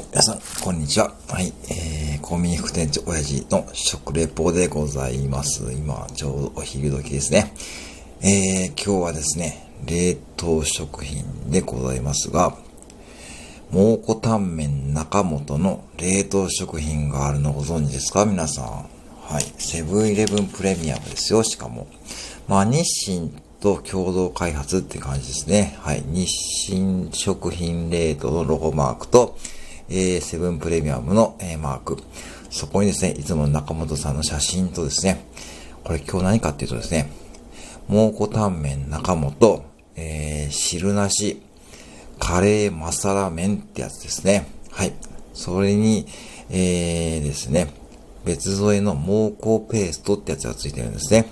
はい、皆さん、こんにちは。はい、えー、コンビニ副店長親父の食レポでございます。今、ちょうどお昼時ですね。えー、今日はですね、冷凍食品でございますが、蒙古タンメン中本の冷凍食品があるのご存知ですか？皆さん。はい。セブンイレブンプレミアムですよ、しかも。まあ、日清と共同開発って感じですね。はい。日清食品冷凍のロゴマークと、えー、セブンプレミアムの、えー、マーク。そこにですね、いつもの中本さんの写真とですね、これ今日何かっていうとですね、蒙古タンメン中本、えー、汁なし、カレーマサラ麺ってやつですね。はい。それに、えー、ですね、別添えの蒙古ペーストってやつがついてるんですね。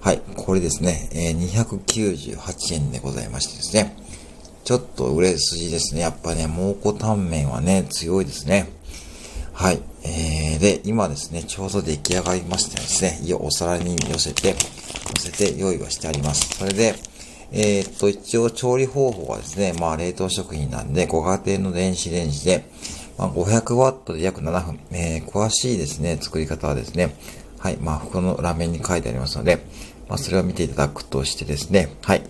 はい。これですね、えー、298円でございましてですね。ちょっと売れ筋ですね。やっぱね、蒙古タンメンはね、強いですね。はい。えー、で、今ですね、ちょうど出来上がりましてですね、いや、お皿に寄せて、乗せて用意はしてあります。それで、えー、っと、一応調理方法はですね、まあ冷凍食品なんで、ご家庭の電子レンジで、まあ、500ワットで約7分、えー、詳しいですね、作り方はですね、はい、まあ、このラーメに書いてありますので、まあ、それを見ていただくとしてですね、はい。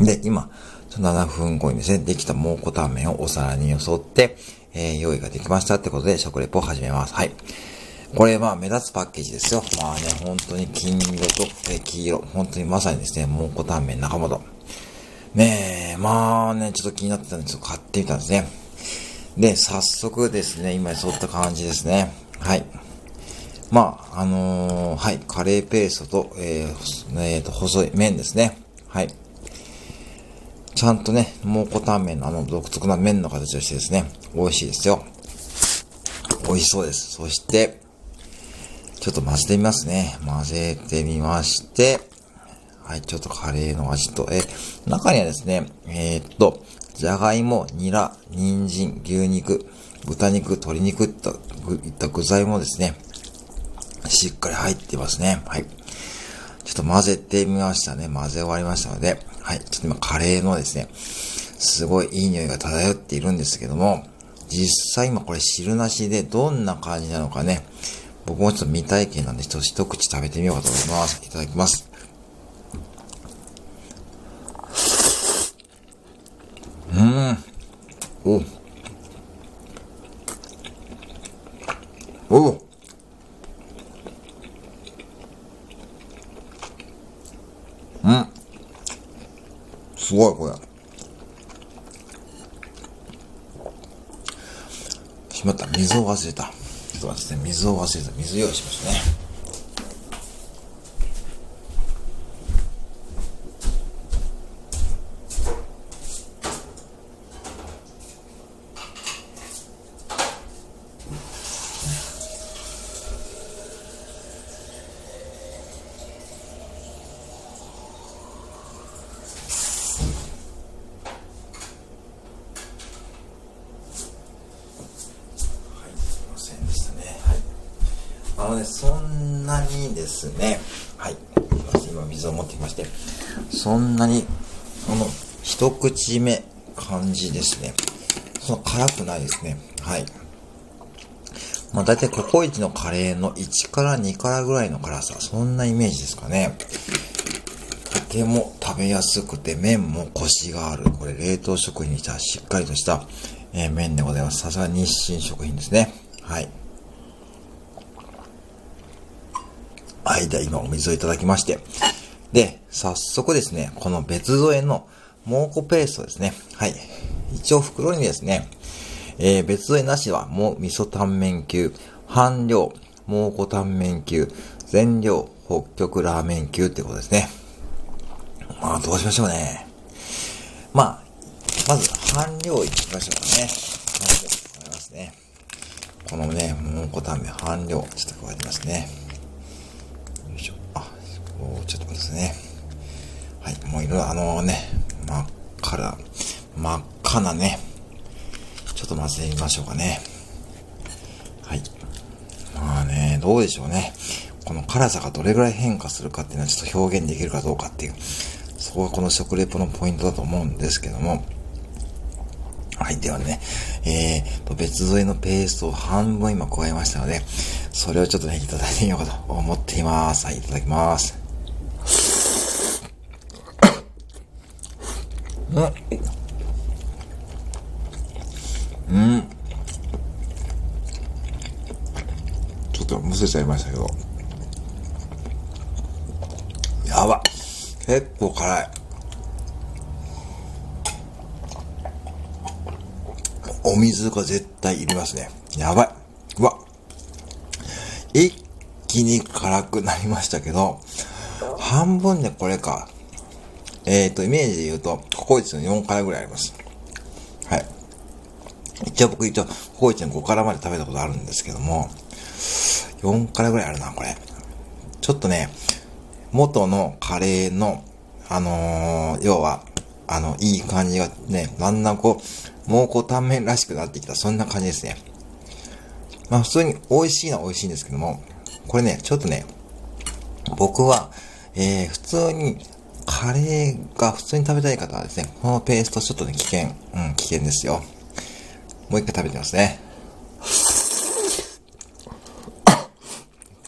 で、今、7分後にですね、できた蒙古タンメンをお皿によそって、えー、用意ができましたってことで食レポを始めます。はい。これまあ目立つパッケージですよ。まあね、本当に金色と、え黄色。本当にまさにですね、蒙古タンメン中本。ねえ、まあね、ちょっと気になってたんで、ちょっと買ってみたんですね。で、早速ですね、今沿った感じですね。はい。まあ、あのー、はい、カレーペーストと、えー、えー、と、細い麺ですね。はい。ちゃんとね、蒙古タンメンのあの独特な麺の形をしてですね、美味しいですよ。美味しそうです。そして、ちょっと混ぜてみますね。混ぜてみまして、はい、ちょっとカレーの味と、え、中にはですね、えー、っと、じゃがいも、ニラ、人参、牛肉、豚肉、鶏肉いったいった具材もですね、しっかり入ってますね。はい。ちょっと混ぜてみましたね。混ぜ終わりましたので、はい。ちょっと今カレーのですね、すごいいい匂いが漂っているんですけども、実際今これ汁なしでどんな感じなのかね、僕もちょっと未体験なんで一一口食べてみようかと思います。いただきます。うん。おおすごい、これ。しまった。水を忘れた。ちょっと待って。水を忘れた。水用意しましたね。あのね、そんなにですね、はい、今水を持ってきまして、そんなに、この、一口目感じですね。その辛くないですね。はい。まあ大体ココイチのカレーの1から2からぐらいの辛さ、そんなイメージですかね。とても食べやすくて麺もコシがある。これ冷凍食品にしたしっかりとした、えー、麺でございます。さすが日清食品ですね。はい。間、今お水をいただきまして。で、早速ですね、この別添えの蒙古ペーストですね。はい。一応袋にですね、えー、別添えなしは、もう味噌タンメン級、半量、蒙古タンメン級、全量、北極ラーメン級ってことですね。まあ、どうしましょうね。まあ、まず、半量いきましょうかね。半量、加えますね。このね、蒙古タンメン半量、ちょっと加えてますね。ちょっと待ってですね。はい、もういろいろあのね、真っ赤な、真っ赤なね、ちょっと混ぜてみましょうかね。はい。まあね、どうでしょうね。この辛さがどれぐらい変化するかっていうのはちょっと表現できるかどうかっていう、そこがこの食レポのポイントだと思うんですけども、はい、ではね、えーと、別添えのペーストを半分今加えましたので、それをちょっとね、いただいてみようかと思っています。はい、いただきます。うん。うん。ちょっとむせちゃいましたけど。やば結構辛い。お水が絶対いりますね。やばい。うわ。一気に辛くなりましたけど、半分でこれか。えっ、ー、と、イメージで言うと、ココイチの4辛ぐらいあります。はい。一応僕一応、ココイチの5辛まで食べたことあるんですけども、4辛ぐらいあるな、これ。ちょっとね、元のカレーの、あのー、要は、あの、いい感じがね、だんだんこう、蒙古タンメンらしくなってきた、そんな感じですね。まあ普通に美味しいのは美味しいんですけども、これね、ちょっとね、僕は、えー、普通に、カレーが普通に食べたい方はですね、このペーストちょっとね、危険、うん、危険ですよ。もう一回食べてますね。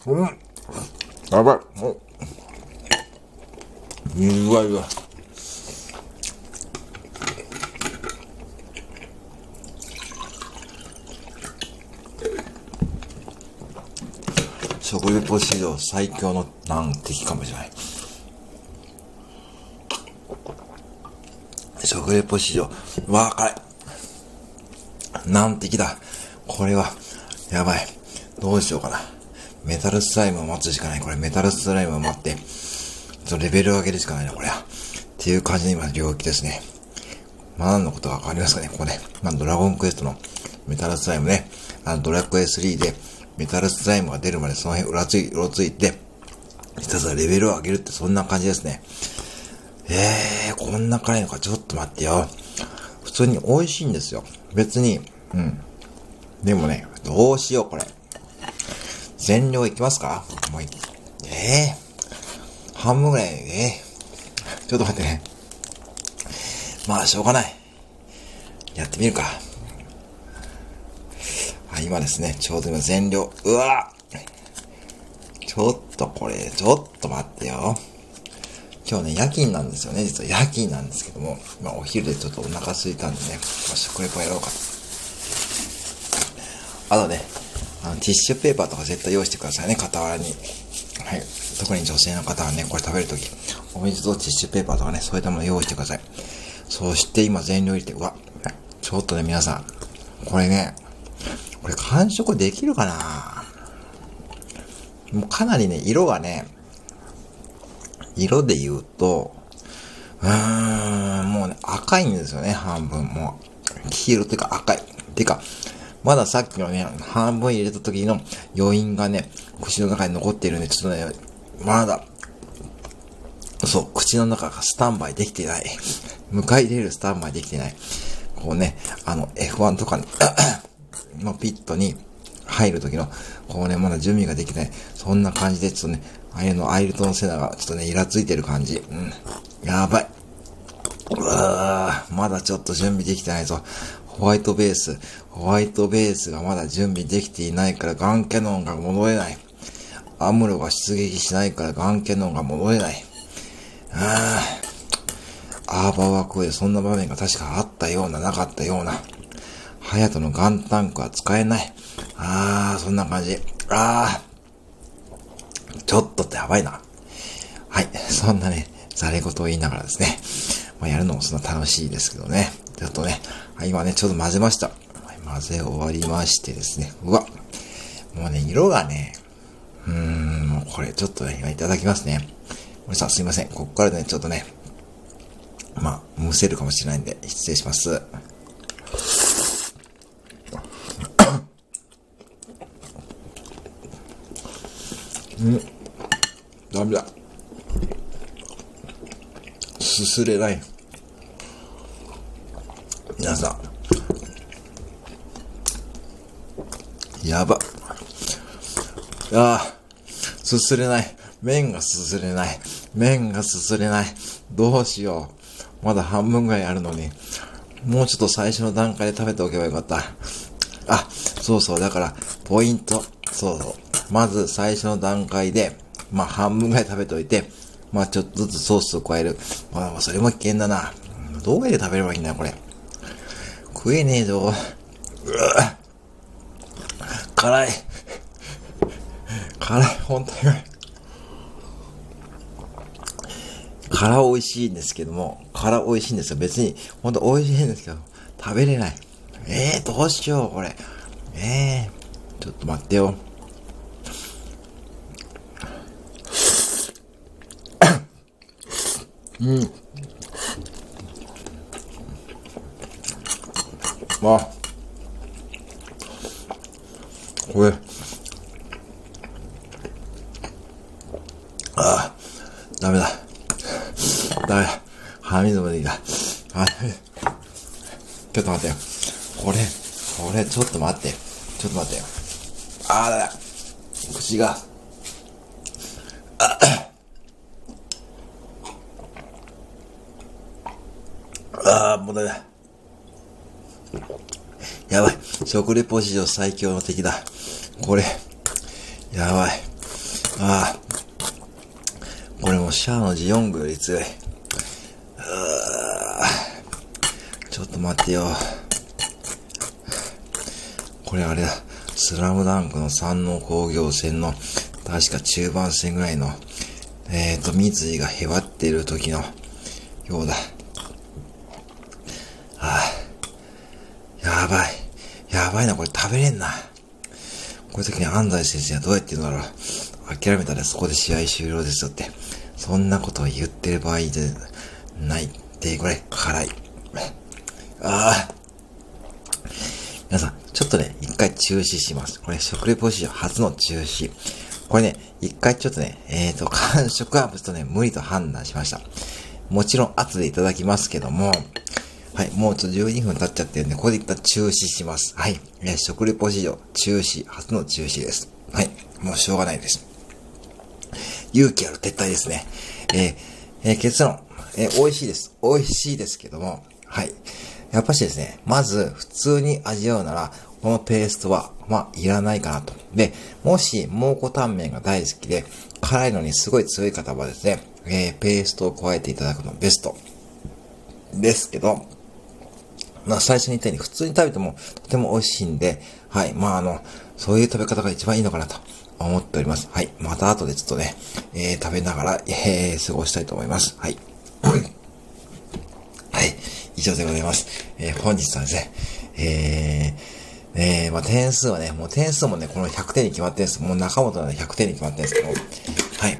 うん。やばい。もう。うわうわ。食レポ史上最強の難敵かもしれない。食レポ史上、わー辛い。難敵だ。これは、やばい。どうしようかな。メタルスライムを待つしかない。これメタルスライムを待って、ちょレベルを上げるしかないな、これは。っていう感じの今、領域ですね。まあ、何のことがわかりますかね、ここね。まあ、ドラゴンクエストのメタルスライムね。あの、ドラクエ3で、メタルスライムが出るまでその辺うらつい、うろついて、ひたすらレベルを上げるってそんな感じですね。えー、こんな辛いのか、ちょっと待ってよ。普通に美味しいんですよ。別に、うん。でもね、どうしよう、これ。全量いきますか？もうい、えー、半分ぐらい、えー、ちょっと待ってね。まあ、しょうがない。やってみるか。はい、今ですね、ちょうど今全量、うわちょっとこれ、ちょっと待ってよ。今日ね、夜勤なんですよね。実は夜勤なんですけども、まあお昼でちょっとお腹空いたんでね、まあ、食レポやろうかあとね、あの、ティッシュペーパーとか絶対用意してくださいね、傍らに。はい。特に女性の方はね、これ食べるとき、お水とティッシュペーパーとかね、そういったもの用意してください。そして今全量入れて、うわ、ちょっとね、皆さん、これね、これ完食できるかな？もうかなりね、色がね、色で言うと、うーん、もうね、赤いんですよね、半分。もう、黄色っていうか赤い。てか、まださっきのね、半分入れた時の余韻がね、口の中に残っているんで、ちょっとね、まだ、そう、口の中がスタンバイできてない。迎え入れるスタンバイできてない。こうね、あの、F1 とかに のピットに入る時の、こうね、まだ準備ができない。そんな感じで、ちょっとね、ああいうの、アイルトンセナがちょっとね、イラついてる感じ。うん。やばい。うわーまだちょっと準備できてないぞ。ホワイトベース。ホワイトベースがまだ準備できていないからガンキャノンが戻れない。アムロが出撃しないからガンキャノンが戻れない。ああ。アーバーワークでそんな場面が確かあったような、なかったような。ハヤトのガンタンクは使えない。あー、そんな感じ。あー。ちょっとってやばいな。はい。そんなね、ざれ言を言いながらですね。まあ、やるのもそんな楽しいですけどね。ちょっとね、はい、今ね、ちょっと混ぜました。混ぜ終わりましてですね。うわ。もうね、色がね、うーん、もうこれちょっとね、いただきますね。森さんすいません。こっからね、ちょっとね、まあ、むせるかもしれないんで、失礼します。うん。ダメだ。すすれない。皆さん。やば。ああ、すすれない。麺がすすれない。麺がすすれない。どうしよう。まだ半分ぐらいあるのに。もうちょっと最初の段階で食べておけばよかった。あ、そうそう、だから、ポイント。そうそう。まず最初の段階で、まあ半分ぐらい食べておいて、まあちょっとずつソースを加える。まあそれも危険だな。どうやって食べればいいんだよ、これ。食えねえぞ。うわ辛い。辛い、本当に辛い。辛美味しいんですけども、辛美味しいんですよ。別に、ほんと美味しいんですけど、食べれない。ええー、どうしよう、これ。ええー、ちょっと待ってよ。うん。まあ。これ。ああ、ダメだ。ダメだ。鼻水もできた。あ、ちょっと待ってよ。これ、これ、ちょっと待って。ちょっと待ってよ。ああ、だだ。口が。ああ、もうだだ。やばい。食レポ史上最強の敵だ。これ、やばい。ああ。これもシャアのジオングより強い。ちょっと待ってよ。これあれだ。スラムダンクの三能工業戦の、確か中盤戦ぐらいの、えっ、ー、と、三井がへばってる時のようだ。ああ。やばい。やばいな、これ食べれんな。こういう時に安西先生はどうやって言うんだろう。諦めたらそこで試合終了ですよって。そんなことを言ってる場合じゃないって、これ、辛い。ああ。皆さん、ちょっとね、一回中止します。これ、食レポ史上初の中止。これね、一回ちょっとね、えっ、ー、と、完食はちょっとね、無理と判断しました。もちろん、後でいただきますけども、はい、もうちょっと12分経っちゃってるんで、ここで一旦中止します。はい。えー、食レポ史上中止、初の中止です。はい。もうしょうがないです。勇気ある撤退ですね。えー、えー、結論、えー、美味しいです。美味しいですけども、はい。やっぱしですね、まず普通に味わうなら、このペーストは、まあ、いらないかなと。で、もし、蒙古タンメンが大好きで、辛いのにすごい強い方はですね、えー、ペーストを加えていただくのベスト。ですけど、まあ、最初に言ったように普通に食べてもとても美味しいんで、はい。まあ、あの、そういう食べ方が一番いいのかなと思っております。はい。また後でちょっとね、えー、食べながら、えー、過ごしたいと思います。はい。はい。以上でございます。えー、本日はですね、えー、えー、まあ、点数はね、もう点数もね、この100点に決まってるんです。もう中本はね、100点に決まってるんですけど、はい。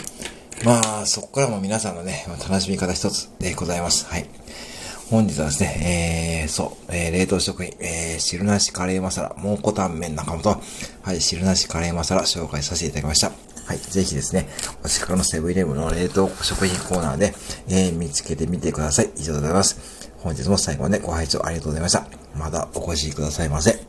まあ、そこからも皆さんのね、楽しみ方一つでございます。はい。本日はですね、えー、そう、えー、冷凍食品、えー、汁なしカレーマサラ、蒙古タンメン中本、はい、汁なしカレーマサラ紹介させていただきました。はい、ぜひですね、お近くのセブンイレブンの冷凍食品コーナーで、えー、見つけてみてください。以上でございます。本日も最後までご拝聴ありがとうございました。またお越しくださいませ。